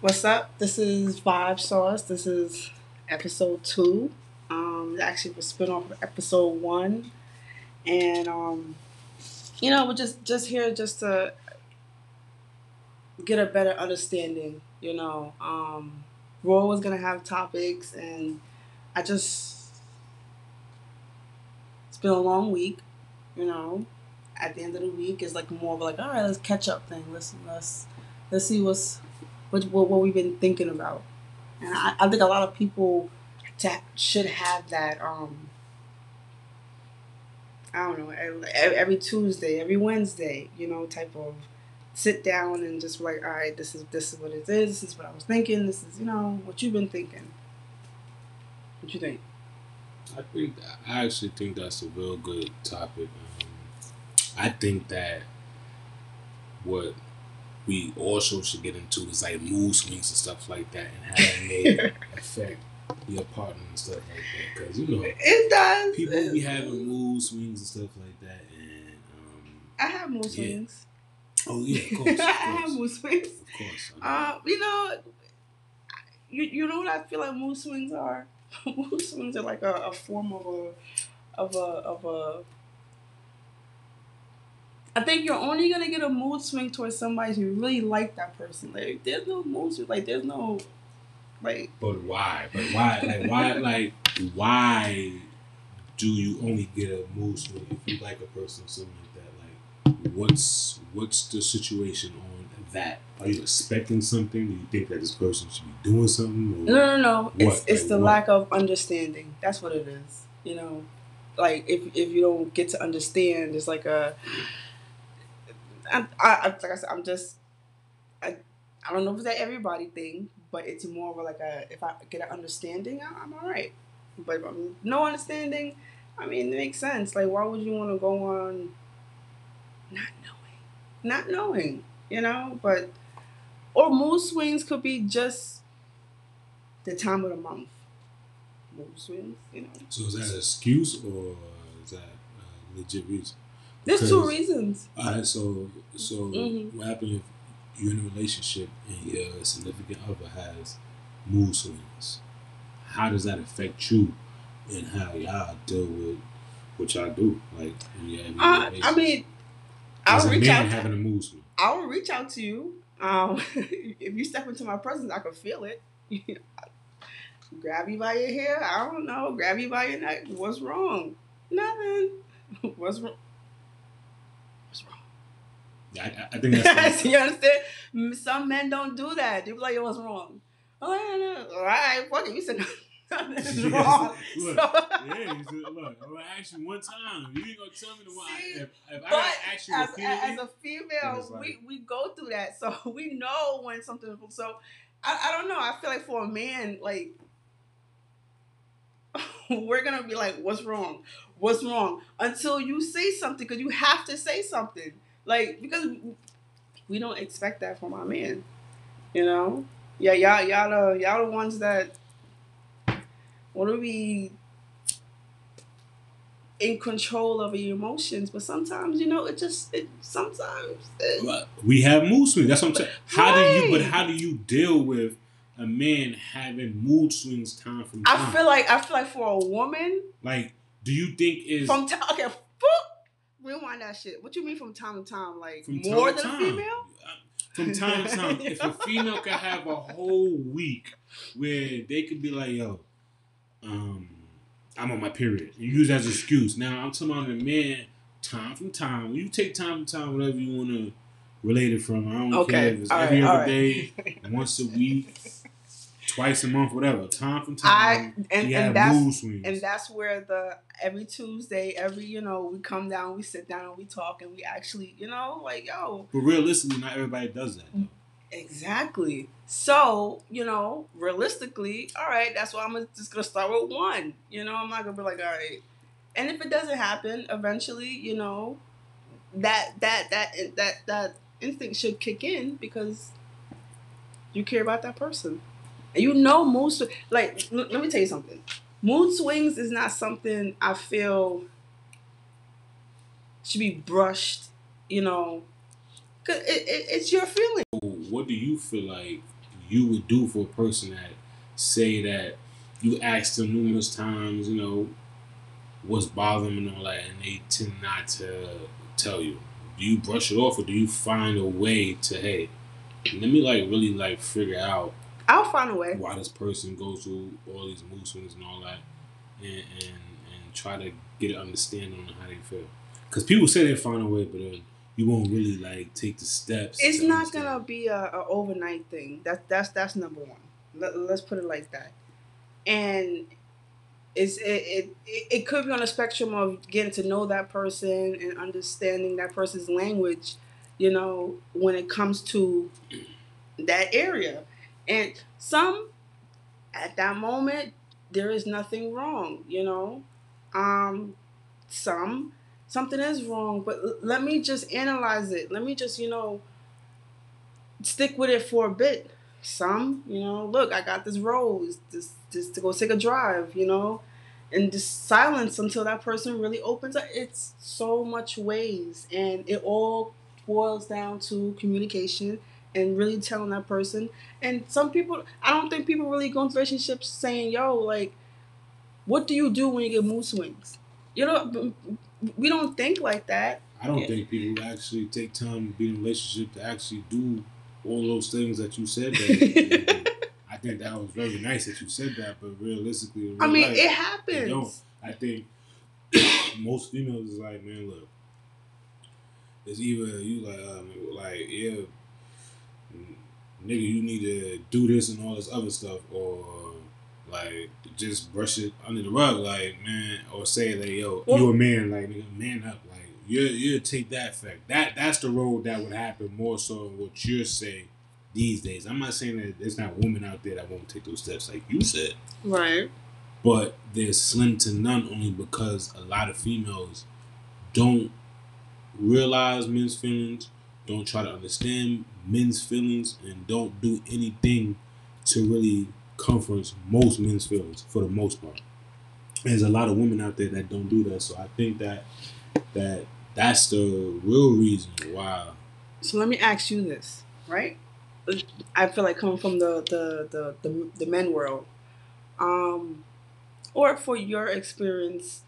What's up? This is Vibe Sauce. This is episode two. Um, actually, was spin off of episode one, and um, you know, we're just just here just to get a better understanding. You know, um, we're always gonna have topics, and I just it's been a long week. You know, at the end of the week is like more of like, all right, let's catch up thing. Let's let's let's see what's what, what, what we've been thinking about. And I, I think a lot of people ta should have that. Um, I don't know, every, every Tuesday, every Wednesday, you know, type of sit down and just like, all right, this is this is what it is. This is what I was thinking. This is you know what you've been thinking. What you think? I think I actually think that's a real good topic. Um, I think that what we also should get into is like mood swings and stuff like that, and how that may affect your partner and stuff like that. Because you know, it does. People be having mood swings and stuff like that, and um, I have mood swings. Oh yeah, of course. Of course. I have mood swings. Of course. Uh, you know, you you know what I feel like mood swings are. mood swings are like a, a form of a of a of a I think you're only gonna get a mood swing towards somebody who really like that person. Like there's no mood swing. Like there's no like. But why? But why? Like why? Like why do you only get a mood swing if you like a person or something like that? Like what's what's the situation on that? Are you expecting something? Do you think that this person should be doing something? no, no, no. What? It's it's like the what? lack of understanding. That's what it is. You know, like if if you don't get to understand, it's like a I, I, like I said, I'm just, I, I don't know if it's that everybody thing, but it's more of like a, if I get an understanding, I'm all right. But um, no understanding, I mean, it makes sense. Like, why would you want to go on not knowing? Not knowing, you know? But, or mood swings could be just the time of the month. Mood swings, you know? So is that an excuse or is that legit reason? There's two reasons. All right, so so mm-hmm. what happens if you're in a relationship and your significant other has mood swings? How does that affect you and how y'all deal with what y'all do? Like, yeah, uh, I mean, I'll reach out. having a mood swing. I will reach out to you. Um, if you step into my presence, I can feel it. grab you by your hair. I don't know. Grab you by your neck. What's wrong? Nothing. What's wrong? I, I think that's. you understand? Some men don't do that. They be like, "Yo, what's wrong?" Oh, yeah, no. all right, fuck it. You said nothing's wrong. look, so. yeah, you said, look, I'm gonna ask you one time. You ain't gonna tell me the why. If, if I ask you as, as a female, like, we we go through that, so we know when something. So I, I don't know. I feel like for a man, like we're gonna be like, "What's wrong? What's wrong?" Until you say something, because you have to say something. Like because we don't expect that from our man. You know? Yeah, y'all y'all the y'all the ones that want to be in control of your emotions, but sometimes you know it just it sometimes it, we have mood swings. That's what I'm saying. How right. do you? But how do you deal with a man having mood swings time from time? I feel like I feel like for a woman, like, do you think is from time? Okay, rewind that shit. What you mean from time to time? Like from more than time. a female? From time to time, if a female could have a whole week where they could be like, "Yo, um, I'm on my period," you use that as an excuse. Now I'm talking about a man. Time from time, when you take time from time, whatever you want to relate it from. I don't okay. care if it's all every right, other right. day, once a week twice a month, whatever. Time from time, I, and, and that's and that's where the every Tuesday, every you know, we come down, we sit down, we talk, and we actually, you know, like yo. But realistically, not everybody does that. Though. Exactly. So you know, realistically, all right, that's why I'm just gonna start with one. You know, I'm not gonna be like, all right. And if it doesn't happen, eventually, you know, that that that that that instinct should kick in because you care about that person. You know, mood sw- like l- let me tell you something. Mood swings is not something I feel should be brushed. You know, cause it, it, it's your feeling. What do you feel like you would do for a person that say that you asked them numerous times, you know, what's bothering them and all that, and they tend not to tell you? Do you brush it off, or do you find a way to hey, let me like really like figure out? I'll find a way why this person goes through all these mood swings and all that, and and, and try to get an understanding on how they feel. Because people say they find a way, but then you won't really like take the steps. It's not understand. gonna be a, a, overnight thing. That's that's that's number one. Let, us put it like that. And it's it, it it could be on a spectrum of getting to know that person and understanding that person's language. You know, when it comes to that area, and some at that moment there is nothing wrong. You know, um, some something is wrong, but l- let me just analyze it. Let me just, you know, stick with it for a bit. Some, you know, look, I got this rose just just to go take a drive, you know, and just silence until that person really opens up. It's so much ways, and it all boils down to communication and really telling that person. And some people, I don't think people really go into relationships saying, "Yo, like, what do you do when you get mood swings?" You know, we don't think like that. I don't yeah. think people actually take time to be in a relationship to actually do all those things that you said. That I think that was very nice that you said that, but realistically, I mean, life, it happens. Don't. I think most females is like, man, look, it's either you like, um, like, yeah, nigga, you need to do this and all this other stuff, or like just brush it under the rug, like man, or say like yo, well, you a man, like nigga, man up, like you you take that fact. That that's the road that would happen more so than what you're saying these days. I'm not saying that there's not women out there that won't take those steps like you said, right? But there's slim to none only because a lot of females don't realize men's feelings, don't try to understand men's feelings, and don't do anything to really comforts most men's feelings for the most part. There's a lot of women out there that don't do that, so I think that that that's the real reason why. So let me ask you this, right? I feel like coming from the the the the, the men world, um, or for your experience,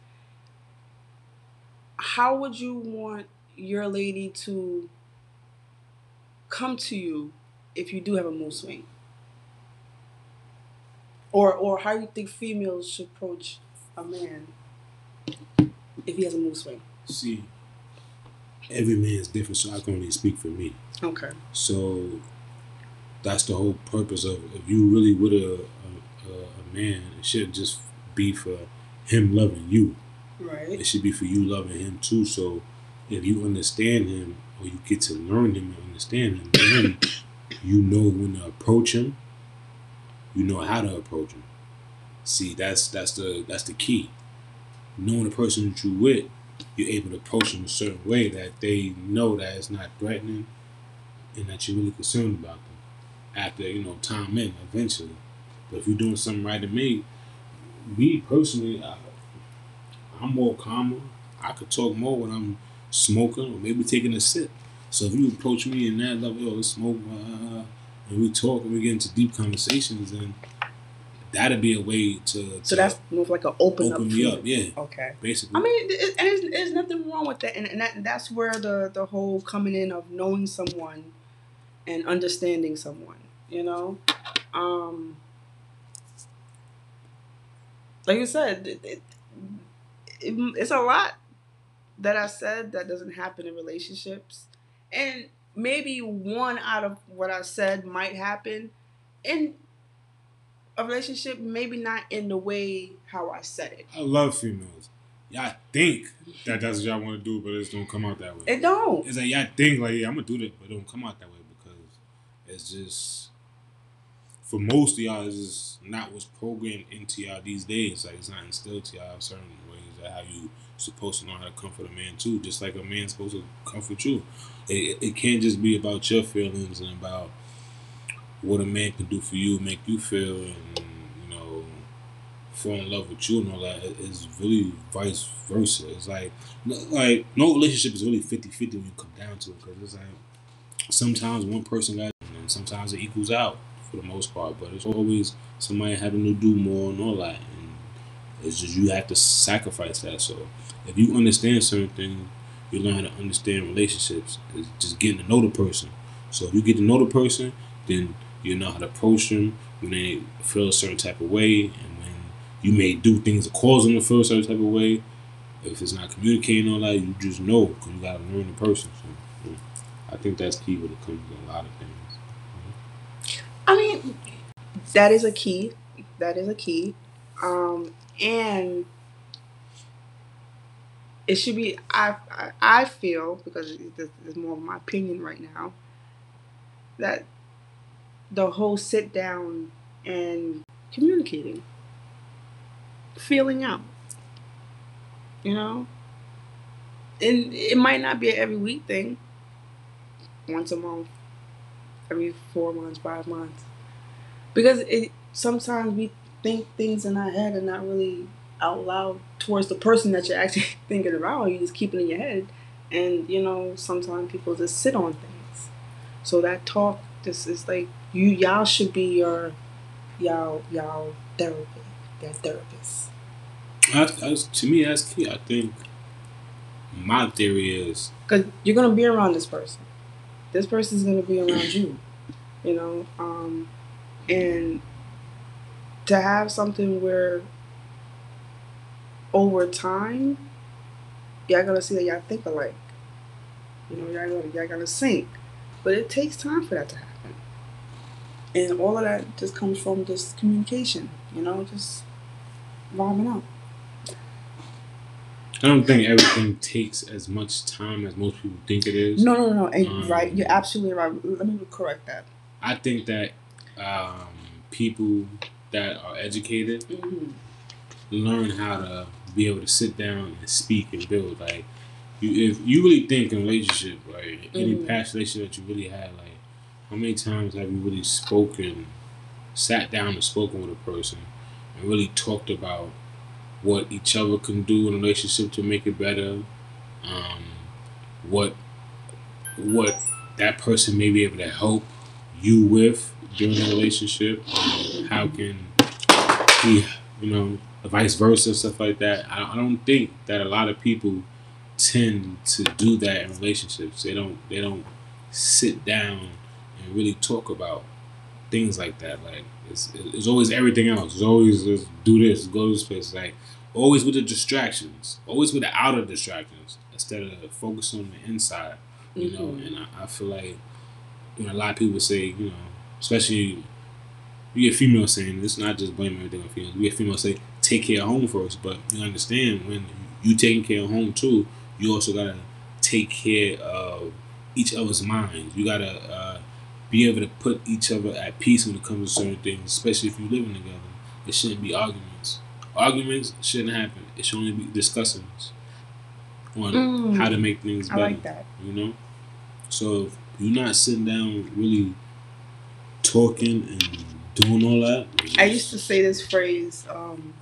how would you want your lady to come to you if you do have a mood swing? Or or how do you think females should approach a man if he has a mood swing? See, every man is different, so I can only speak for me. Okay. So that's the whole purpose of if you really with a, a, a man, it shouldn't just be for him loving you. Right. It should be for you loving him too. So if you understand him or you get to learn him and understand him, then you know when to approach him you know how to approach them. See, that's that's the that's the key. Knowing the person that you're with, you're able to approach them a certain way that they know that it's not threatening, and that you're really concerned about them. After you know time in, eventually. But if you're doing something right to me, me personally, I, I'm more calmer. I could talk more when I'm smoking or maybe taking a sip. So if you approach me in that level, yo, let's smoke. Uh, and we talk and we get into deep conversations, and that'd be a way to. so that's more like an open, open up me up, yeah. Okay. Basically. I mean, it, and there's, there's nothing wrong with that, and, and that, that's where the the whole coming in of knowing someone and understanding someone, you know, um, like you said, it, it, it's a lot that I said that doesn't happen in relationships, and maybe one out of what I said might happen in a relationship, maybe not in the way how I said it. I love females. Y'all think that that's what y'all want to do, but it don't come out that way. It don't. It's like y'all think like, yeah, I'm gonna do that, but it don't come out that way because it's just for most of y'all, it's just not what's programmed into y'all these days. Like it's not instilled to y'all certain ways that how you supposed to know how to comfort a man too, just like a man's supposed to comfort you. It, it can't just be about your feelings and about what a man can do for you, make you feel, and you know, fall in love with you and all that. It's really vice versa. It's like, like no relationship is really 50-50 when you come down to it, because it's like sometimes one person got, and sometimes it equals out for the most part. But it's always somebody having to do more and all that, and it's just you have to sacrifice that. So if you understand certain things, you learn to understand relationships. It's just getting to know the person. So if you get to know the person, then you know how to approach them when they feel a certain type of way, and when you may do things to cause them to feel a certain type of way. If it's not communicating all that, you just know because you got to learn the person. So, yeah, I think that's key when it comes to a lot of things. I mean, that is a key. That is a key. Um, and it should be. I I, feel because this is more of my opinion right now that the whole sit down and communicating, feeling out, you know, and it might not be an every week thing. Once a month, every four months, five months, because it sometimes we think things in our head and not really out loud towards the person that you're actually thinking about. You just keep it in your head, and you know sometimes people just sit on things. So that talk, this is like you y'all should be your y'all y'all therapy, their therapist. I, to me, that's key. I think my theory is because you're gonna be around this person. This person's gonna be around you. You know, um, and to have something where over time, y'all gonna see that y'all think alike. You know, y'all gonna y'all gonna sync, but it takes time for that to happen, and all of that just comes from just communication. You know, just vibing out. I don't think everything takes as much time as most people think it is. No, no, no, and um, right. You're absolutely right. Let me correct that. I think that um, people that are educated mm-hmm. learn how to be able to sit down and speak and build. Like, you, if you really think in relationship, like any mm-hmm. past relationship that you really had, like, how many times have you really spoken, sat down and spoken with a person, and really talked about what each other can do in a relationship to make it better, um, what what that person may be able to help you with during the relationship, how can he, you know, vice versa, stuff like that. I, I don't think that a lot of people tend to do that in relationships. They don't they don't sit down and really talk about things like that. Like it's, it's always everything else. It's always just do this, go to this place. Like always with the distractions, always with the outer distractions instead of focusing on the inside. You mm-hmm. know, and I, I feel like you know a lot of people say you know, especially you get females saying this, not just blaming everything on females. We get females say take care of home first, but you understand when you taking care of home too, you also gotta take care of each other's minds. You gotta uh, be able to put each other at peace when it comes to certain things, especially if you're living together. It shouldn't be arguments. Arguments shouldn't happen. It should only be discussions on mm, how to make things better. I like that. You know, so if you're not sitting down really talking and doing all that. I used to say this phrase. Um,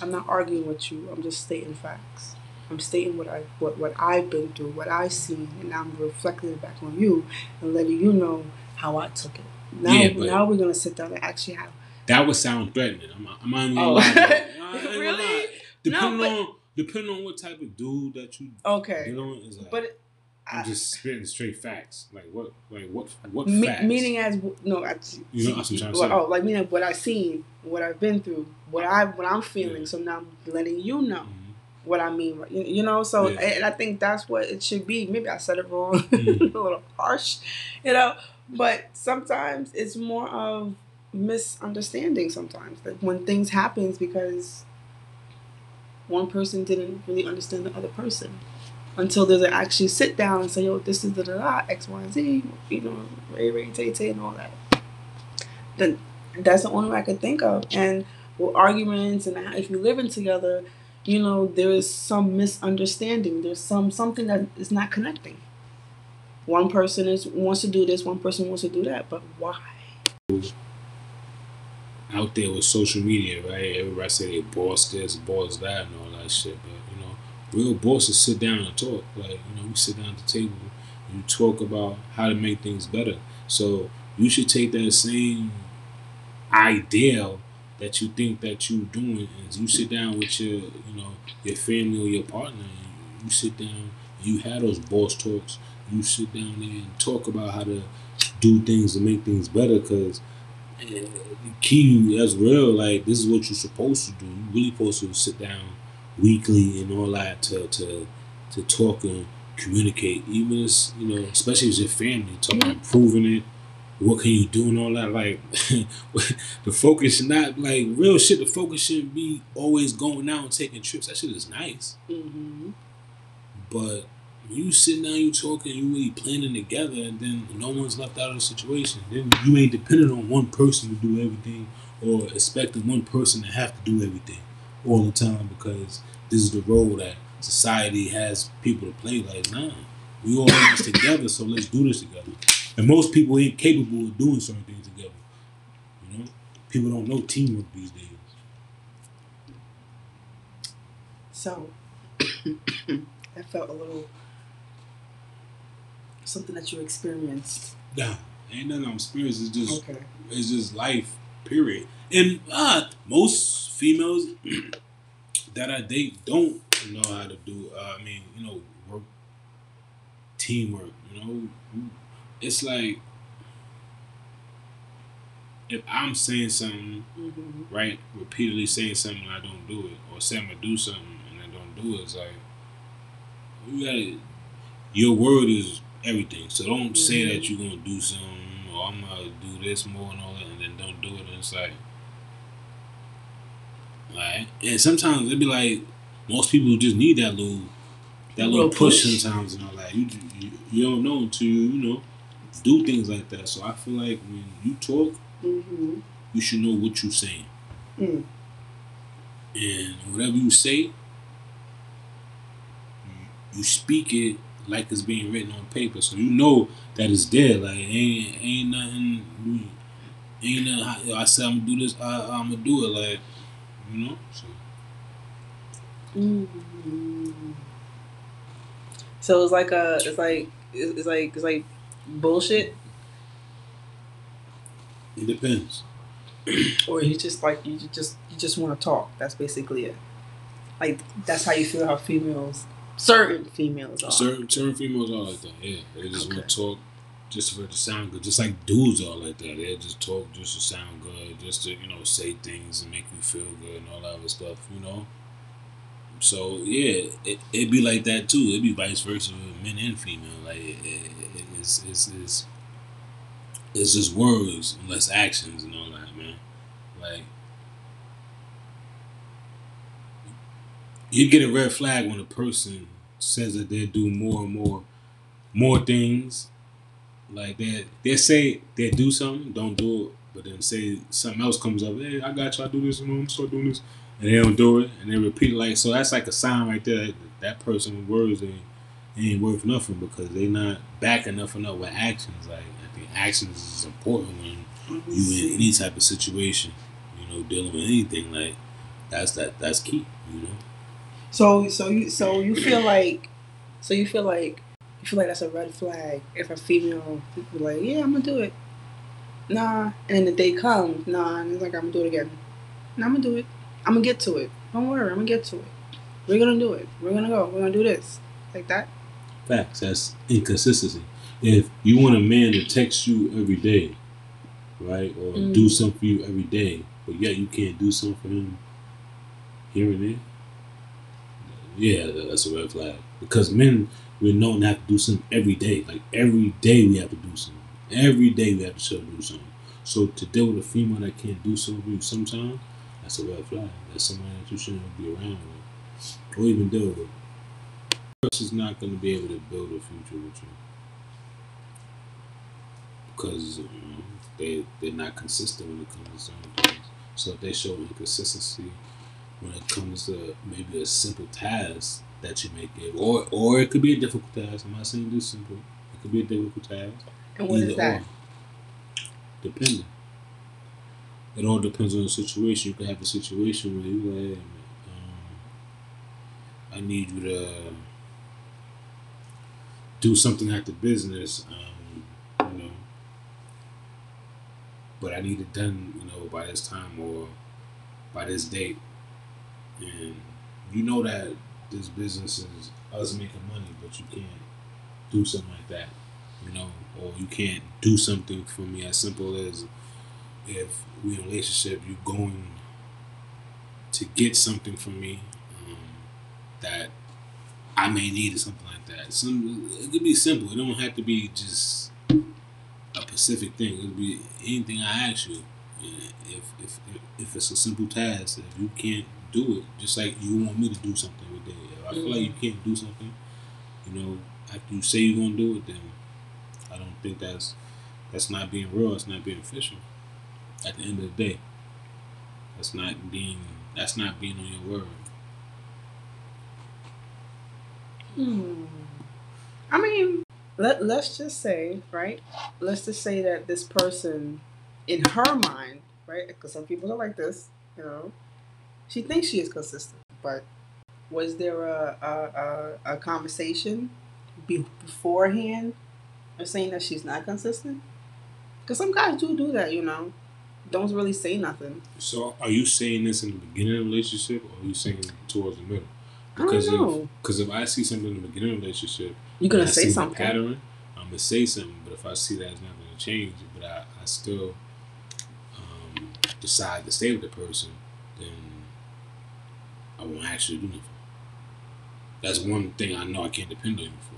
I'm not arguing with you. I'm just stating facts. I'm stating what I what, what I've been through, what I've seen, and I'm reflecting it back on you and letting you know how I took it. Now, yeah, now we're gonna sit down and actually have. That would sound threatening. I'm, I'm on oh. really? Depending no, but, on depending on what type of dude that you okay, you know, is like, but I'm just spitting straight facts. Like what? Like what? What me, facts? Meaning as no, I, you know what I'm trying to say. Oh, like meaning what I've seen, what I've been through, what I what I'm feeling. Yeah. So now I'm letting you know mm-hmm. what I mean. You, you know, so yeah. and I think that's what it should be. Maybe I said it wrong, mm-hmm. a little harsh, you know. But sometimes it's more of misunderstanding. Sometimes like when things happens because one person didn't really understand the other person until there's an actually sit down and say, yo, this is the da da X, Y, and Z, you know, Ray, Ray, Tay, Tay, and all that. Then that's the only way I could think of. And with arguments and if you're living together, you know, there is some misunderstanding. There's some something that is not connecting. One person is wants to do this, one person wants to do that, but why? Out there with social media, right? Everybody say they boss this, boss that, and all that shit, but real bosses sit down and talk. Like, you know, we sit down at the table and you talk about how to make things better. So you should take that same ideal that you think that you're doing and you sit down with your you know your family or your partner and you sit down you have those boss talks you sit down there and talk about how to do things to make things better because the eh, key as real like this is what you're supposed to do you really supposed to sit down weekly and all that to to to talk and communicate. Even as you know especially as your family talking, about improving it. What can you do and all that? Like the focus should not like real shit. The focus shouldn't be always going out and taking trips. That shit is nice. Mm-hmm. but when you sitting down, you talking, you really planning together, and then no one's left out of the situation. Then you ain't dependent on one person to do everything, or expecting one person to have to do everything all the time because this is the role that society has people to play. Like, nah, we all in this together, so let's do this together. And most people ain't capable of doing certain things together. You know, people don't know teamwork these days. So that felt a little something that you experienced. Nah, ain't nothing I'm experiencing. It's just Okay. It's just life, period. And uh, most females that I date don't know how to do. Uh, I mean, you know, work, teamwork. You know, it's like if I'm saying something Mm-hmm. right, repeatedly saying something and I don't do it, or say I'm gonna do something and I don't do it, it's like you gotta. Your word is everything. So don't say that you're gonna do something or I'm gonna do this more and all that, don't do it. And it's like, like, and sometimes it'd be like most people just need that little, that little, Little push. push. sometimes and all that. You, you you don't know until you you know do things like that. So I feel like when you talk, Mm-hmm. you should know what you're saying. Mm. And whatever you say, you, you speak it like it's being written on paper, so you know that it's there. Like ain't ain't nothing, ain't nothing. I said I'm gonna do this. I, I'm gonna do it. Like you know. So Mm-hmm. So it's like a, it's like, it's like, it's like bullshit, it depends. or you just like you just you just want to talk. That's basically it. Like that's how you feel how females, certain females are. Certain certain females are like that. Yeah, they just want to talk just for it to sound good. Just like dudes are like that. They just talk just to sound good, just to you know say things and make you feel good and all that other stuff. You know. So yeah, it it be like that too. It'd be vice versa with men and female. Like it, it, it's it's it's it's just words and less actions and all that, man. Like you get a red flag when a person says that they do more and more more things. Like they they say they do something, don't do it, but then say something else comes up. Hey, I got you. I do this. Know, I'm start doing this, and they don't do it, and they repeat it. Like so, that's like a sign right there. That, that person words ain't ain't worth nothing because they not backing nothing up with actions. Like I think actions is important when you in any type of situation. You know, dealing with anything like that's that that's key. You know. So so you so you feel like so you feel like you feel like that's a red flag if a female people like yeah I'm gonna do it, nah, and then the day comes nah and it's like I'm gonna do it again, nah, I'm gonna do it, I'm gonna get to it. Don't worry, I'm gonna get to it. We're gonna do it. We're gonna go. We're gonna do this like that. Facts. That's inconsistency. If you want a man to text you every day, right, or Mm. do something for you every day, but yet you can't do something for him here and there, yeah, that's a red flag. Because men, we're known to have to do something every day. Like every day, we have to do something. Every day, we have to show do something. So to deal with a female that can't do something sometimes, that's a red flag. That's somebody that you shouldn't be around with, or even deal with person's not going to be able to build a future with you because you know, they they're not consistent when it comes to certain things. So if they show inconsistency when it comes to maybe a simple task that you may give, or or it could be a difficult task. I'm not saying this simple. It could be a difficult task. And what is Either that? or. Depending. It all depends on the situation. You can have a situation where you like, hey, um, I need you to do something at the business. Um, you know, but I need it done, you know, by this time or by this date. And you know that this business is us making money, but you can't do something like that, you know, or you can't do something for me as simple as if we in a relationship, you going to get something from me um, that I may need or something like that. Some it could be simple. It don't have to be just a specific thing. It could be anything I ask you. If, if if it's a simple task, if you can't do it, just like you want me to do something day. If I feel like you can't do something, you know, after you say you're gonna do it, then I don't think that's that's not being real. It's not being official. At the end of the day, that's not being that's not being on your word. Hmm. I mean, let let's just say, right? Let's just say that this person, in her mind, right? Because some people are like this, you know. She thinks she is consistent, but was there a a, a, a conversation be, beforehand of saying that she's not consistent? Because some guys do do that, you know. Don't really say nothing. So, are you saying this in the beginning of the relationship, or are you saying towards the middle? Because I don't know. Because if, if I see something in the beginning of the relationship, you're gonna say something. Pattern, I'm gonna say something. But if I see that it's not gonna change, but I, I still um, decide to stay with the person, I won't actually do nothing. That's one thing I know I can't depend on you for.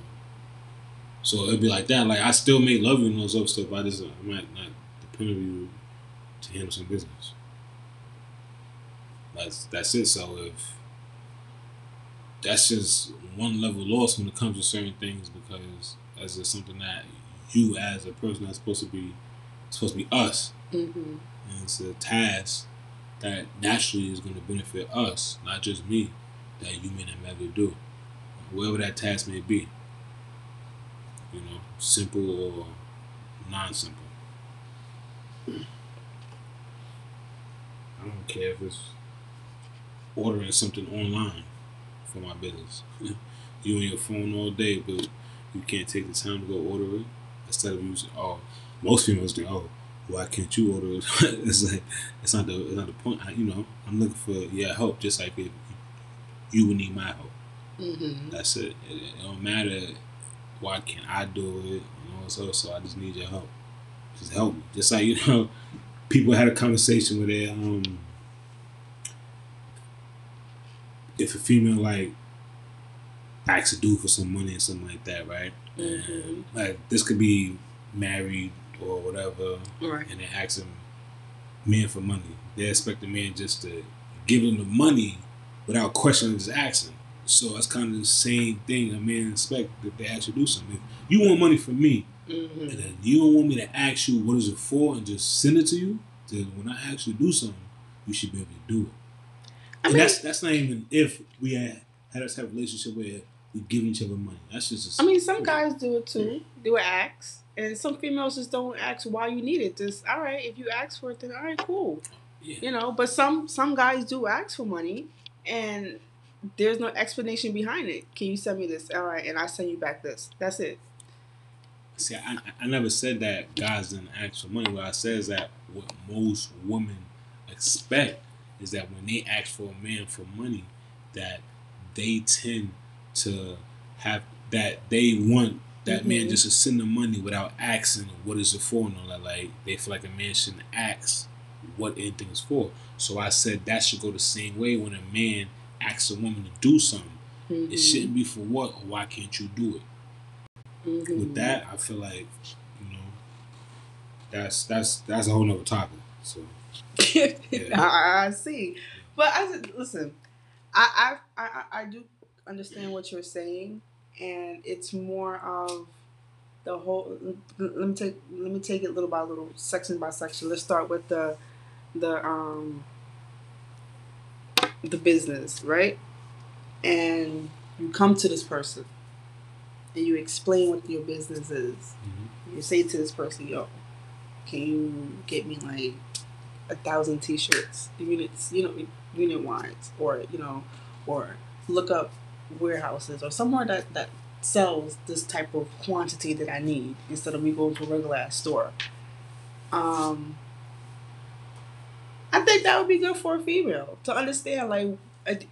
So it'd be like that. Like I still may love you and all those other stuff. I just I might not depend on you to handle some business. That's that's it. So if that's just one level lost when it comes to certain things because as it's something that you as a person that's supposed to be supposed to be us, mm-hmm. and it's a task that naturally is going to benefit us, not just me, that you may not be able to do, whatever that task may be. You know, simple or non-simple. I don't care if it's ordering something online for my business. you on your phone all day, but you can't take the time to go order it instead of using. Oh, most females do, oh, why can't you order it? it's like it's not the it's not the point. I, you know, I'm looking for yeah help, just like if you would need my help. Mm-hmm. That's it. it. it. don't matter why can't I do it. You know, so so I just need your help. Just help me. Just like you know, people had a conversation with their um if a female like asks a dude for some money or something like that, right? Mm-hmm. And like this could be married or whatever, right? And they ask him men for money. They expect the man just to give them the money without questioning his action. So that's kind of the same thing a man expect that they actually do something. If you want money from me, mm-hmm. and then you don't want me to ask you what is it for and just send it to you, then when I actually do something, you should be able to do it. I and mean, that's that's not even if we had had us have a relationship where we give each other money. That's just. I mean, some guys do it too. Do it acts, and some females just don't ask why you need it. Just all right, if you ask for it, then all right, cool. Yeah. You know, but some some guys do ask for money, and there's no explanation behind it. Can you send me this? All right, and I send you back this. That's it. See, I, I never said that guys didn't ask for money. What I said is that what most women expect is that when they ask for a man for money, that they tend to have that they want that mm-hmm. man just to send the money without asking what is it for and all that. Like they feel like a man shouldn't ask what anything is for. So I said that should go the same way when a man asks a woman to do something. Mm-hmm. It shouldn't be for what or why can't you do it? Mm-hmm. With that, I feel like you know that's that's that's a whole nother topic. So yeah. I, I see, but I listen. I, I I I do understand what you're saying, and it's more of the whole. Let me take let me take it little by little, section by section. Let's start with the the um the business, right? And you come to this person and you explain what your business is. Mm-hmm. You say to this person, "Yo, can you get me like a thousand T-shirts, units, you know, unit wise, or you know, or look up warehouses or somewhere that that sells this type of quantity that I need instead of me going to a regular store." Um, I think that would be good for a female to understand, like,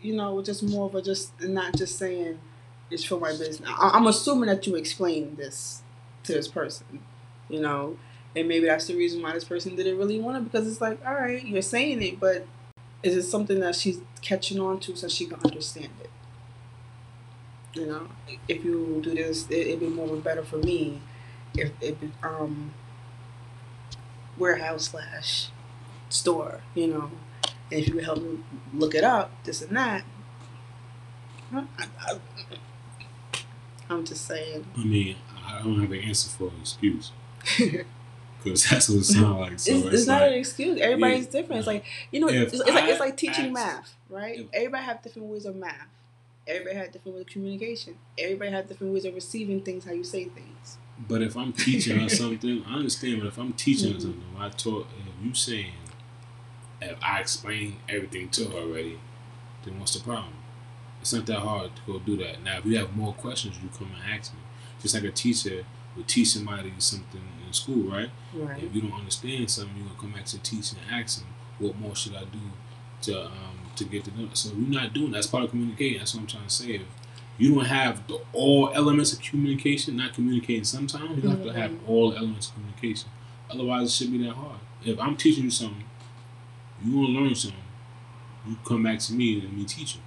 you know, just more of a just not just saying it's for my business. I- I'm assuming that you explained this to this person, you know, and maybe that's the reason why this person didn't really want it because it's like, all right, you're saying it, but is it something that she's catching on to so she can understand it? You know, if you do this, it, it'd be more better for me if it um warehouse slash store, you know, and if you could help me look it up, this and that. I, I'm just saying. I mean, I don't have an answer for an excuse. Because that's what it sounds like. So it's, it's, it's not like, an excuse. Everybody's different. It's like you know, it's, it's like it's like teaching asked- math, right? if- Everybody have different ways of math. Everybody had different ways of communication. Everybody had different ways of receiving things. How you say things. But if I'm teaching her something, I understand. But if I'm teaching her Mhm. something, I taught. If you saying, if I explain everything to her already, then what's the problem? It's not that hard to go do that. Now, if you have more questions, you come and ask me. Just like a teacher would teach somebody something in school, right? Right. If you don't understand something, you're gonna come back to the teacher and ask them, "What more should I do to um, to get to know?" So you're not doing that's part of communicating. That's what I'm trying to say. If you don't have the, all elements of communication, not communicating sometimes, you have to have Mhm. all elements of communication. Otherwise, it shouldn't be that hard. If I'm teaching you something, you want to learn something, you come back to me and me teach you.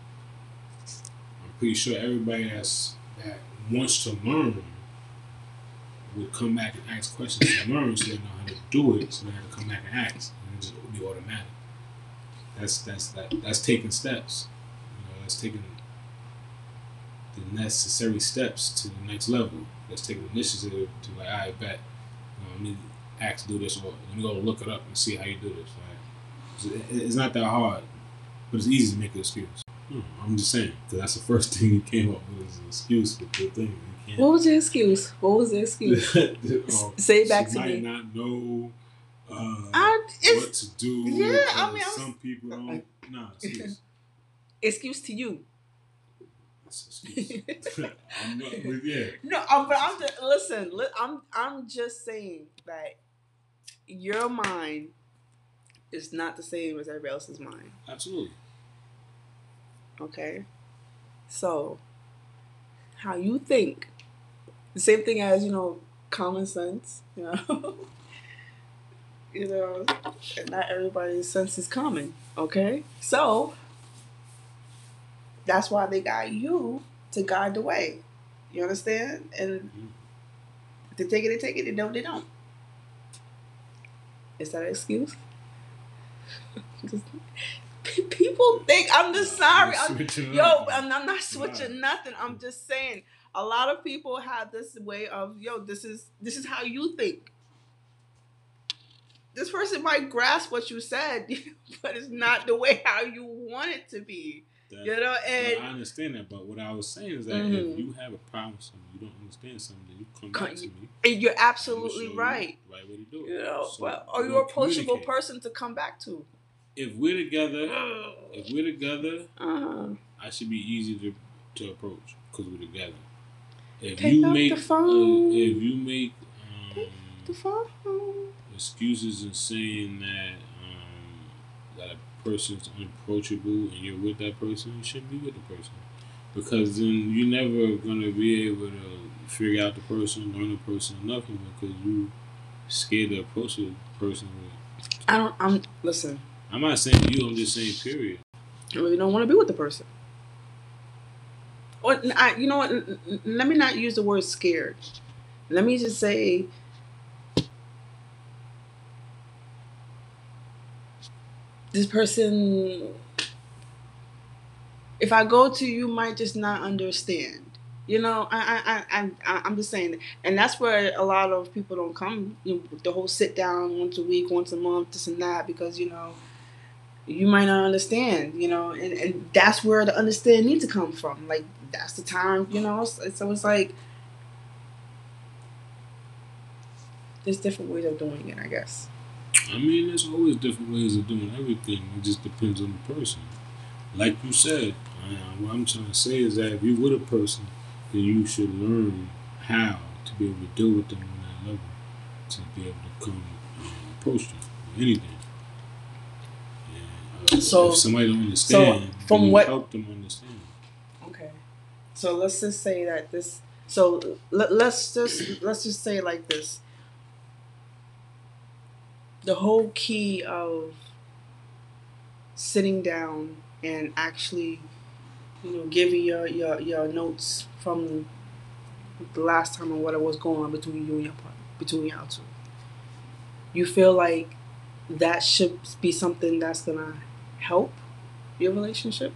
I'm pretty sure everybody that's that wants to learn would come back and ask questions to learn so they know how to do it, so they have to come back and ask. And it just would be automatic. That's that's that that's taking steps. You know, that's taking the necessary steps to the next level. That's taking initiative to like, I bet, you know, let me ask to do this, or let me go look it up and see how you do this. Right? So It's not that hard, but it's easy to make an excuse. Hmm, I'm just saying, because that's the first thing you came up with is an excuse for the thing. You can't. What was your excuse? What was the excuse? Um, Say it back she to might me. not know uh, I, what to do. yeah, I uh, mean, I'm- some people don't. Nah, excuse. excuse to you. Excuse. I'm not with yeah. No, but I'm just listen. Li- I'm I'm just saying that your mind is not the same as everybody else's mind. Absolutely. Okay, so how you think, the same thing as you know, common sense. You know, you know, not everybody's sense is common. Okay, so that's why they got you to guide the way. You understand? And if they take it, they take it. They don't, they don't. Is that an excuse? People think I'm just sorry. I'm, yo. I'm, I'm not switching nothing. I'm just saying. A lot of people have this way of yo. This is this is how you think. This person might grasp what you said, but it's not the way how you want it to be. That- You know, and I understand that, but what I was saying is that Mhm. if you have a problem with something, you don't understand something, then you come back to me. And you're absolutely you right. the Right way to do it. You know, So but we're you an approachable person to come back to? If we're together, if we're together, Uh, I should be easy to to approach because we're together. If Pick you make the phone. uh, if you make um, the phone. Excuses and saying that um, that a person's unapproachable and you're with that person, you shouldn't be with the person because then you're never gonna be able to figure out the person, learn the person, nothing because you scared to approach the person. With. I don't. I'm listen. I'm not saying you. I'm just saying period. I really don't want to be with the person. Or I, you know what? Let me not use the word scared. Let me just say. This person, if I go to you, might just not understand. You know, I, I, I, I, I'm just saying, and that's where a lot of people don't come. You know, the whole sit down once a week, once a month, this and that, because you know, you might not understand, you know, and, and that's where the understanding needs to come from. Like that's the time, you know. So, so it's like there's different ways of doing it, I guess. I mean, there's always different ways of doing everything. It just depends on the person. Like you said, uh, what I'm trying to say is that if you're with a person, then you should learn how to be able to deal with them on that level, to be able to come um, approach them anything. So if somebody don't understand, so from what- help them understand. Okay. So let's just say that this. So let, let's just let's just say like this. The whole key of sitting down and actually, you know, giving your your, your notes from the last time and what was going on between you and your partner, between y'all two. You feel like that should be something that's gonna help your relationship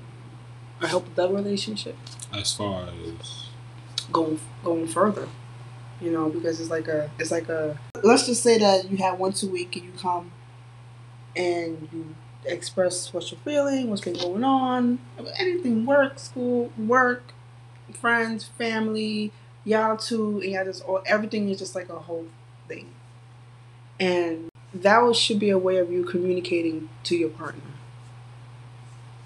or help the relationship As far as going going further. You know, because it's like a it's like a let's just say that you have once a week and you come and you express what you're feeling, what's been going on, anything, work, school, work, friends, family, y'all too, and y'all just all everything is just like a whole thing. And that should be a way of you communicating to your partner.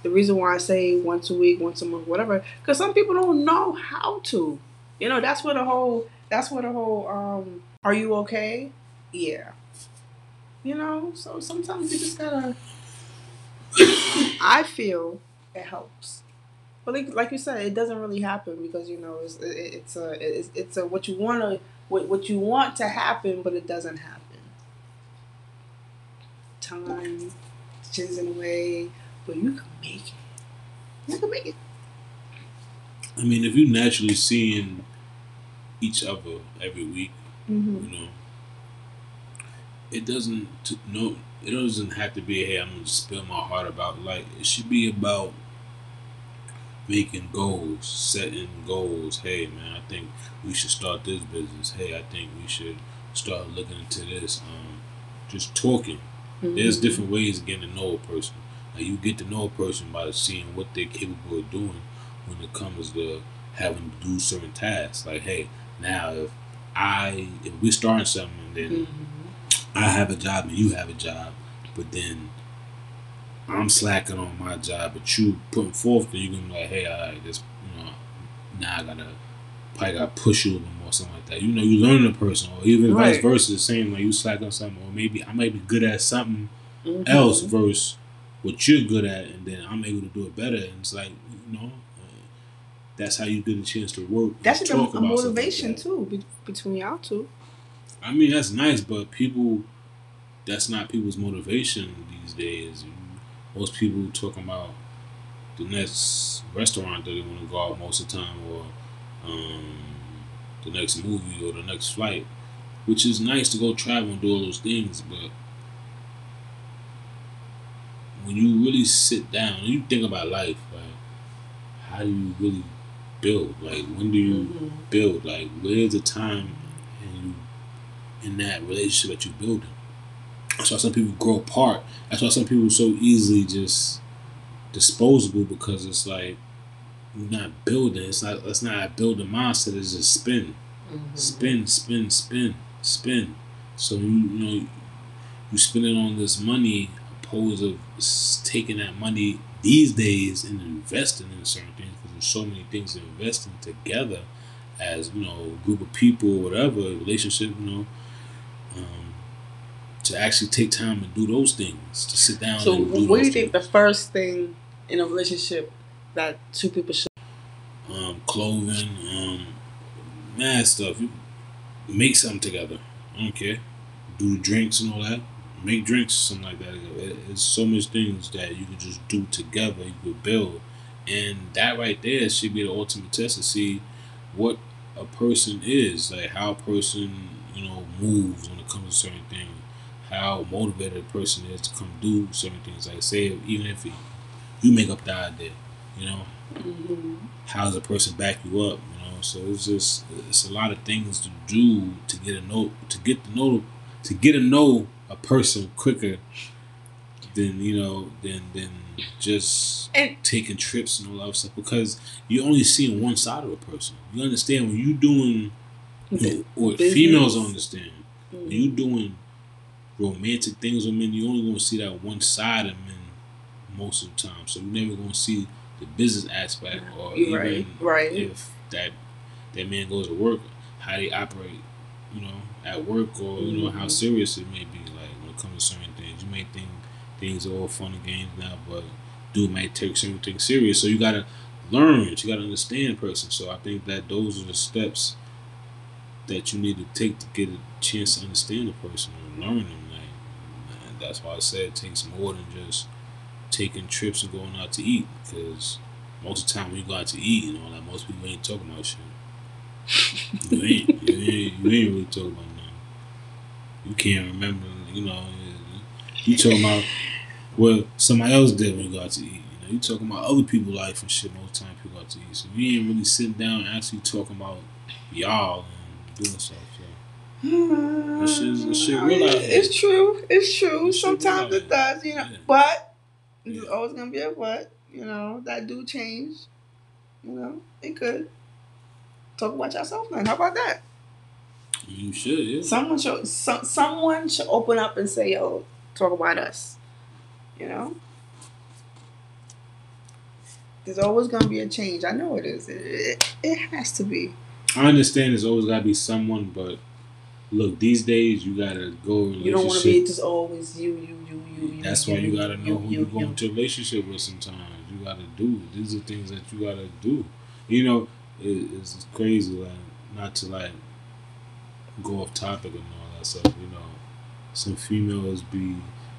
The reason why I say once a week, once a month, whatever, because some people don't know how to. You know, that's where the whole that's where the whole um are you okay? Yeah. You know, so sometimes you just gotta I feel it helps. But like, like you said, it doesn't really happen because you know it's it, it's a it's, it's a what you want to what, what you want to happen, but it doesn't happen. Time, chiseling away, but you can make it. You can make it. I mean, if you naturally seeing each other every week, Mm-hmm. you know, it doesn't t- no, it doesn't have to be. Hey, I'm gonna spill my heart about. Like it should be about making goals, setting goals. Hey, man, I think we should start this business. Hey, I think we should start looking into this. Um, just talking. There's Mm-hmm. different ways of getting to know a person. Like you get to know a person by seeing what they're capable of doing when it comes to having to do certain tasks. Like, hey, now if I if we're starting something, and then Mm-hmm. I have a job and you have a job, but then I'm slacking on my job, but you putting forth, then you're gonna be like, hey, right, just you know, now I gotta probably gotta push you a little more, something like that. You know, you learn a person, or even vice versa, the same like you slack on something, or maybe I might be good at something Mhm. else versus what you're good at, and then I'm able to do it better. And it's like, you know, that's how you get a chance to work. and That a, a something like motivation that. too be, between y'all two. I mean, that's nice, but people, that's not people's motivation these days. Most people talking about the next restaurant that they want to go out most of the time, or um, the next movie, or the next flight, which is nice to go travel and do all those things, but when you really sit down and you think about life, like how do you really build? Like when do you Mm-hmm. build? Like where's the time and you in that relationship that you're building? That's why some people grow apart. That's why some people so easily just disposable because it's like you're not building. It's not. It's not a building mindset. It's just spin, Mm-hmm. spin, spin, spin, spin. So you, you know you spend it on this money opposed of taking that money these days and investing in certain things so many things to invest together as you know a group of people or whatever relationship you know um, to actually take time and do those things to sit down So, and do what do you think the first thing in a relationship that two people should? um, clothing um, mad stuff. Make something together. I don't care. Do drinks and all that. Make drinks something like that. It- it's so much things that you could just do together. You could build and that right there should be the ultimate test to see what a person is like how a person you know moves when it comes to certain things how motivated a person is to come do certain things. Like say even if it, you make up the idea you know? Mm-hmm. how does a person back you up you know? So it's just it's a lot of things to do to get a know to get to know to get to know a person quicker than you know than than just And- taking trips and all that stuff because you're only seeing one side of a person you understand when you doing or females understand Mm-hmm. when you doing romantic things with men you only gonna see that one side of men most of the time so you're never gonna see the business aspect or You're even right, right. if that that man goes to work, how they operate, you know, at work or you know how Mhm. serious it may be. Like when it comes to certain things, you may think things are all fun and games now, but dude might take certain things serious. So you gotta learn. You gotta understand person. So I think that those are the steps that you need to take to get a chance to understand the person and learn them. Like, and that's why I said it takes more than just taking trips and going out to eat. Because most of the time when you go out to eat and all that, most people ain't talking about shit. you ain't. You ain't, you ain't really talking about nothing. You can't remember, you know. You talking about what somebody else did when you got to eat. You know, you talking about other people's life and shit most time people got to eat. So you ain't really sitting down and actually talking about y'all and doing stuff. So. This shit, this shit real out. It's true. It's true. This shit real Sometimes it does, you know. Yeah. But there's always gonna be a but. You know that do change. You know it could. Talk about yourself then. How about that? You should, yeah. Someone should. So, someone should open up and say, "Yo, talk about us." You know. There's always gonna be a change. I know it is. It, it, it has to be. I understand there's always gotta be someone, but look, these days you gotta go in You don't want to be just always you, you, you, you, you. That's why you gotta know who you, you go into a relationship with. Sometimes you gotta do. These are things that you gotta do. You know, it, it's crazy. Like not to like go off topic and all that stuff. You know, some females be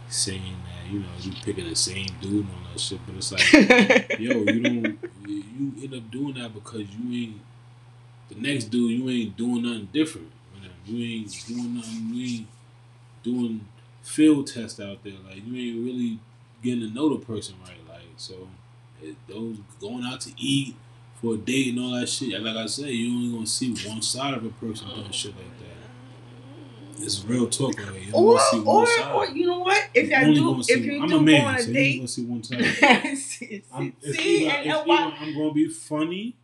saying that you know you picking the same dude and all that shit, but it's like. yo, you don't. You end up doing that because you ain't. The next dude, you ain't doing nothing different. You ain't doing nothing. You ain't doing field tests out there. Like you ain't really getting to know the person right. Like so, it, those going out to eat for a date and all that shit. Like I said, you only gonna see one side of a person doing shit like that. It's real talk right here. You or, see or, side. or you know what? If You I do, if you I'm do a man, go on a so date, see one time. see, I'm, see, either, and, why? I'm gonna be funny.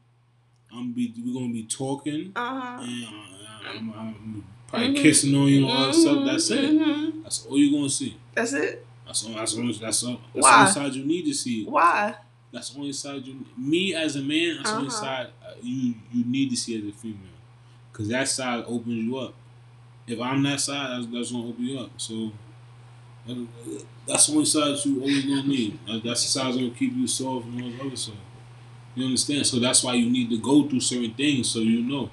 I'm be we're gonna be talking, Uh-huh. and uh, I'm, I'm probably Mhm. kissing on you and all that stuff. That's it. Mhm. That's all you're gonna see. That's it. That's all. That's all. That's all. That's Why? the only side you need to see. Why? That's the only side you. Me as a man, that's the only Uh-huh. side uh, you you need to see as a female, because that side opens you up. If I'm that side, that's, that's gonna open you up. So. That's the only side you always gonna need. That's the side that's gonna keep you soft and all the other side. You understand? So that's why you need to go through certain things so you know.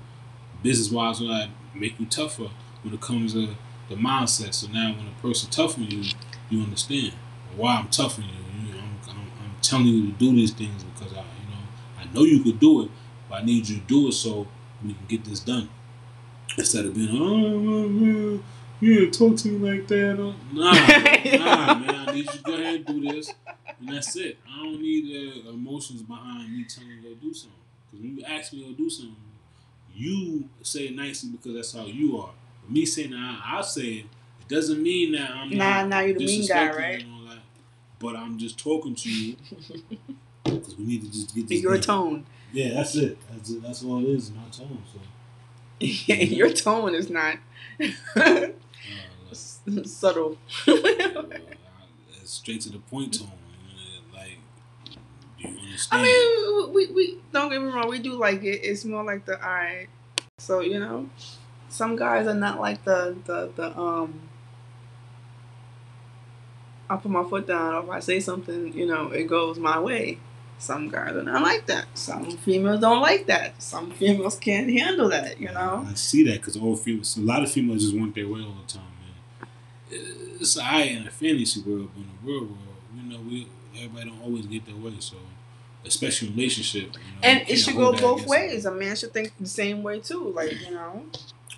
Business wise, I make you tougher when it comes to the mindset. So now when a person tough on you, you understand why I'm tough on you. you I'm, I'm, I'm telling you to do these things because I, you know, I know you could do it, but I need you to do it so we can get this done. Instead of being, oh, man, you didn't talk to me like that. uh." Nah, nah, man. I need you to go ahead and do this, and that's it. I don't need the emotions behind me telling you to do something. Because when you ask me to do something, you say it nicely because that's how you are. But me saying that I, I say it, it doesn't mean that I'm Nah, not nah, you the mean guy, right? and all that. But I'm just talking to you because we need to just get this. your done. tone. Yeah, that's it. That's it. That's all it is. In my tone. So your tone is not uh, subtle. straight to the point tone. Like, do you understand? I mean, we, we don't get me wrong. We do like it. It's more like the right. So you know, some guys are not like the the the um. I put my foot down. Or if I say something, you know, it goes my way. Some guys are not like that. Some females don't like that. Some females can't handle that. You know. I see that because all females, a lot of females just want their way all the time, man. It's alright in a fantasy world, but in the real world, you know, we everybody don't always get their way. So, especially relationship, you know, And it should go both ways. them. A man should think the same way too. Like you know.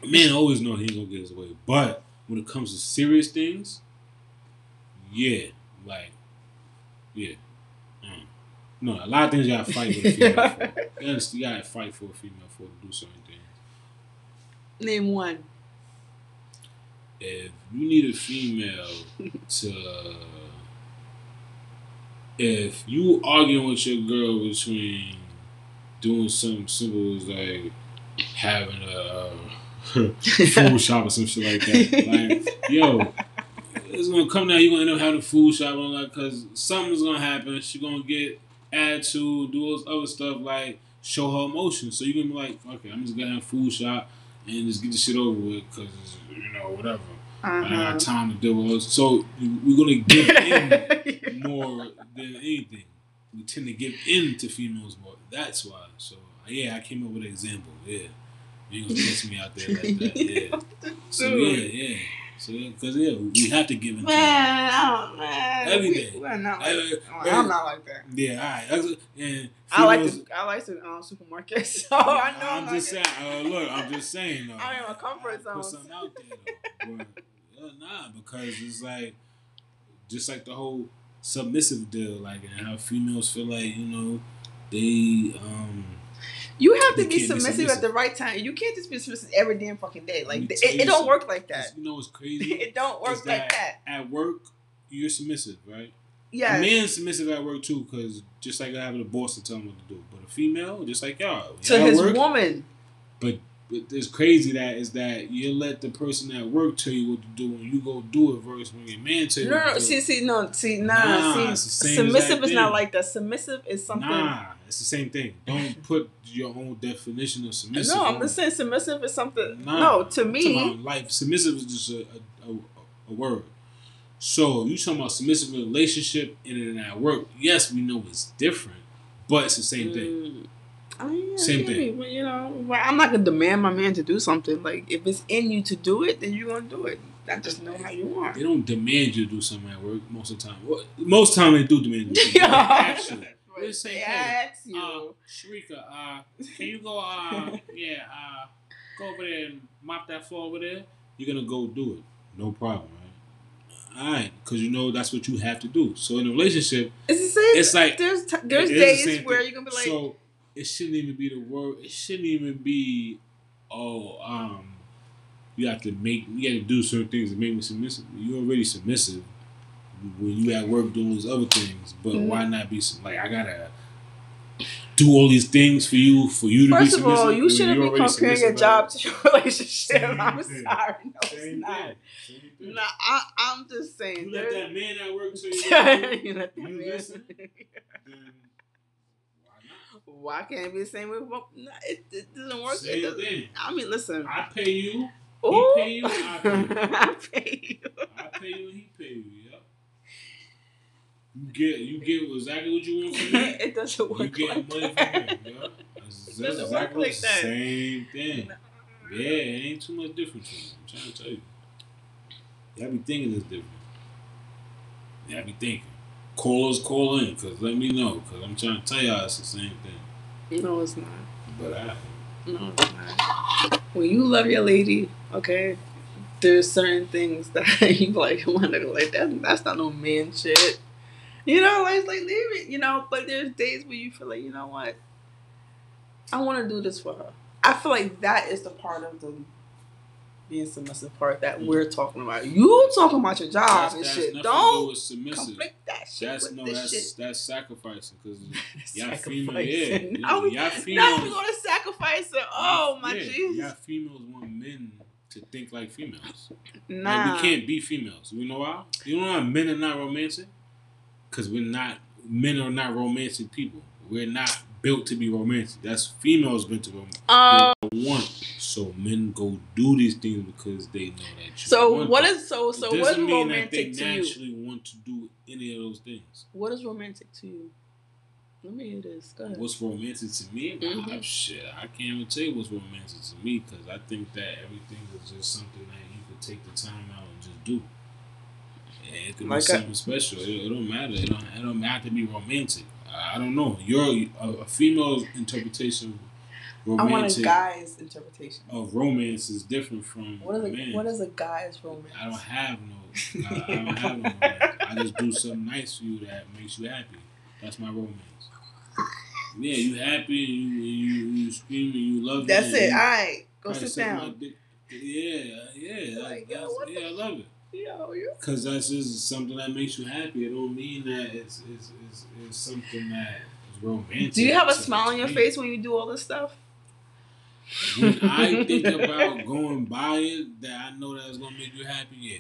A man always know he ain't gonna get his way, but when it comes to serious things, yeah, like, yeah. No, a lot of things you gotta fight with a female for. You understand? You gotta fight for a female for to do certain things. Name one. if you need a female to if you arguing with your girl between doing something simple as like having a uh, food shop or some shit like that like yo it's gonna come down you're gonna end up having a food shop all that because something's gonna happen she's gonna get attitude do all this other stuff like show her emotions so you're gonna be like okay i'm just gonna have a food shot and just get the shit over with because you know whatever I don't Uh-huh. have time to deal with us. So we're gonna give in more than anything. We tend to give in to females more. That's why. So yeah, I came up with an example. Yeah, you gonna catch me out there like that. Yeah. So yeah, yeah. So because yeah, we have to give in. to. Man, I don't, man. Every we, day. We're not like, Every- I'm not like that. Yeah, all right. And I like the I like the um, supermarket, so I know I'm I'm, just not saying. Uh, look, I'm just saying. Though, I'm in my comfort I Put zone. something out there, though. But, uh, nah, because it's like, just like the whole submissive deal, like, and how females feel like you know, they um. You have to You be submissive, at the right time. You can't just be submissive every damn fucking day. Like it, it don't something. work like that. You know what's crazy? it don't work Is like that. At work, you're submissive, right? Yeah. A man's submissive at work too, because just like I have a boss to tell him what to do. But a female, just like y'all, to his work, woman. But it's crazy that is that you let the person at work tell you what to do, and you go do it versus when your man tell you. No, what no, to do. see, see, no, see, nah, Nah, see, submissive is not like that. Submissive is something. Nah, it's the same thing. Don't put your own definition of submissive. no, I'm just saying submissive is something. Nah. no, to me, about life submissive is just a, a, a, a word. So you talking about submissive in relationship and in at work? Yes, we know it's different, but it's the same thing. Mm, I mean, Same maybe, thing. But, you know, but I'm not gonna demand my man to do something. Like if it's in you to do it, then you're gonna do it. I just know how you are. They don't demand you to do something at work most of the time. Well, most time they do demand you to do something. Actually, They say, hey, ask you. uh, Sharika, uh, can you go? Uh, yeah, uh, go over there and mop that floor over there. You're gonna go do it. No problem, right? All right, because you know that's what you have to do. So in a relationship, it's the same. it's like there's t- there's is the days where thing. you're gonna be like, so it shouldn't even be the word. It shouldn't even be, oh, um, you have to make, you got to do certain things to make me submissive. You're already submissive when you at work doing these other things. But Mhm. why not be like I gotta do all these things for you for you to be First of all, you shouldn't be comparing your job to your relationship. Same I'm thing. sorry, no, it's Same not. Same thing. No, I, I'm just saying. You let that man at work tell you to you let that You man- listen. why not? Can't it be the same with? No, it, it doesn't work. It Same doesn't- thing. I mean, listen. I pay you. Ooh. pay you, I pay you. I pay you. I pay you and he pay you. Yep. You get you get exactly what you want from me. it doesn't work. You get like money that. from me. Yep. That's, that's exactly like the that. same thing. Yeah, it ain't too much difference. I'm trying to tell you. Y'all be thinking it's different. Y'all be thinking. Call us, call in, cause let me know, cause I'm trying to tell y'all it's the same thing. No, it's not. But I, No, it's not. When you love your lady, okay, there's certain things that you like want to like that. That's not no man shit. You know, like, like leave it. You know, but there's days where you feel like you know what, I want to do this for her. I feel like that is the part of the being submissive part that we're talking about. You talking about your job that's, and that's shit. Don't conflict that shit That's with no, that's shit. that's sacrificing, cause y'all female, yeah, Now we- y'all Now females. we're gonna sacrifice it. Oh my yeah, Jesus! Y'all females want men to think like females. Nah. Like we can't be females. You know why? You know why men are not romantic? Because we're not. Men are not romantic people. We're not built to be romantic. That's females built to romantic. Um, want. So men go do these things because they know that you so what them. is so so what is romantic that to they you? naturally want to do any of those things. What is romantic to you? Let me hear this. Go ahead. What's romantic to me? Mhm. Ah, shit, I can't even tell you what's romantic to me because I think that everything is just something that you could take the time out and just do. Yeah, it could Like be something special. It, it don't matter. It don't, it don't have to be romantic. I, I don't know. Your a, a female's interpretation of I want a guy's interpretation. of romance is different from What is a man. what is a guy's romance? I don't have no. I, I don't have no. romance. I just do something nice for you that makes you happy. That's my romance. Yeah, you happy, you you you screaming, you love it. That's it. you All right, go sit down. Yeah, yeah, Like, yo, yeah, I love it. Yo, you. Cause that's just something that makes you happy. It don't mean that it's it's, it's, it's something that is romantic. Do you have a smile on your face when you do all this stuff? When I think about going by it, that I know that's gonna make you happy. Yeah,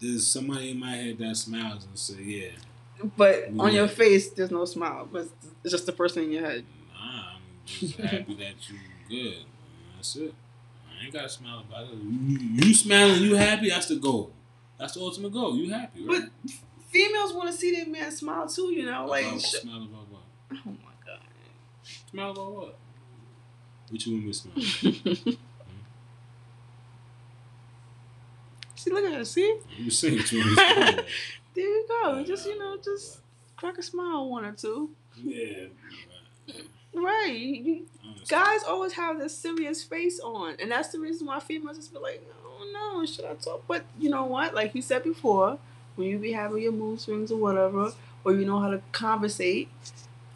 there's somebody in my head that smiles and say, "Yeah, But on your face, there's no smile. But it's just the person in your head. nah, I'm just happy that you're good." That's it. I ain't gotta smile about it. You, you smiling, you happy. That's the goal. That's the ultimate goal. You happy, right? But females want to see their man smile too. You know, like about, sh- smile about what? oh my god. Smile about what? What you want me to smile? See, look at her. See, You saying what you want me to smile there you go. Oh, just you know, just crack a smile one or two. Yeah. Right. You- you- guys always have this serious face on, and that's the reason why females just be like, "No, no, should I talk?" But you know what? Like you said before, when you be having your mood swings or whatever, or you know how to conversate,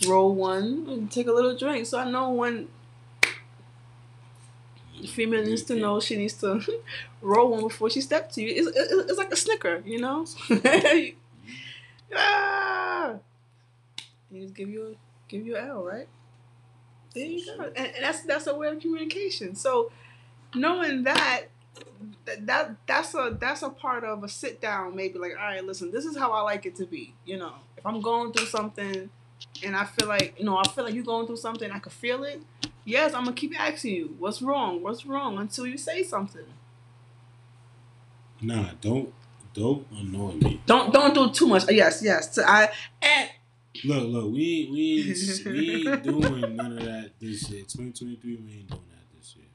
roll one and take a little drink. So I know when female needs to know she needs to roll one before she steps to you. It's, it's, it's like a snicker, you know. ah! You just give you a give you an L, right? There you go, and, and that's that's a way of communication. So knowing that, that that that's a that's a part of a sit down. Maybe like, all right, listen, this is how I like it to be. You know, if I'm going through something, and I feel like you know, I feel like you're going through something, I can feel it. Yes, I'm gonna keep asking you, what's wrong? What's wrong? Until you say something. Nah, don't don't annoy me. Don't don't do too much. Yes, yes. So I and Look, look, we we we ain't doing none of that this year. 2023, we ain't doing that this year.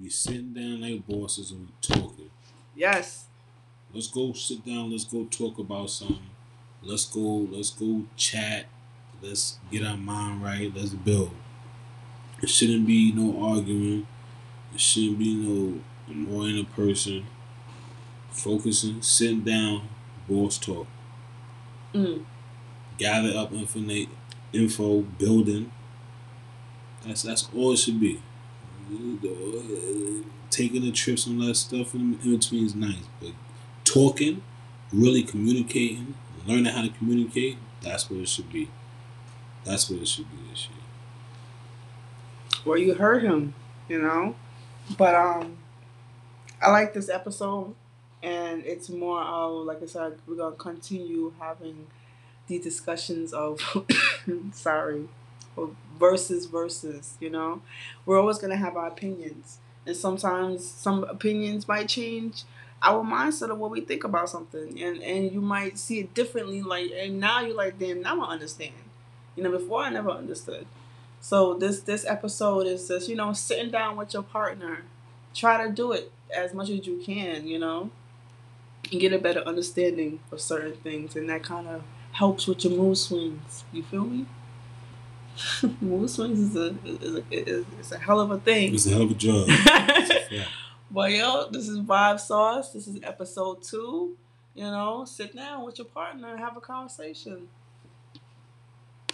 We sitting down like bosses and we talking. yes, Let's go sit down. Let's go talk about something. Let's go. Let's go chat. Let's get our mind right. Let's build. It shouldn't be no arguing. It shouldn't be no annoying a person. Focusing, sitting down, boss talk. mm, Gather up infinite info, building. That's that's all it should be. Taking the trips all that stuff in, in between is nice, but talking, really communicating, learning how to communicate, that's what it should be. That's what it should be this year. Well, you heard him, you know. But um, I like this episode, and it's more of like I said, we're gonna continue having the discussions of sorry, versus versus. You know, we're always gonna have our opinions, and sometimes some opinions might change our mindset of what we think about something, and and you might see it differently. Like, and now you're like, damn, now I understand. You know, before I never understood. So this this episode is just you know sitting down with your partner, try to do it as much as you can, you know, and get a better understanding of certain things, and that kind of helps with your mood swings. You feel me? mood swings is a is a, is a hell of a thing. It's a hell of a job. But yo, this is Vibe Sauce. This is episode two. You know, sit down with your partner and have a conversation.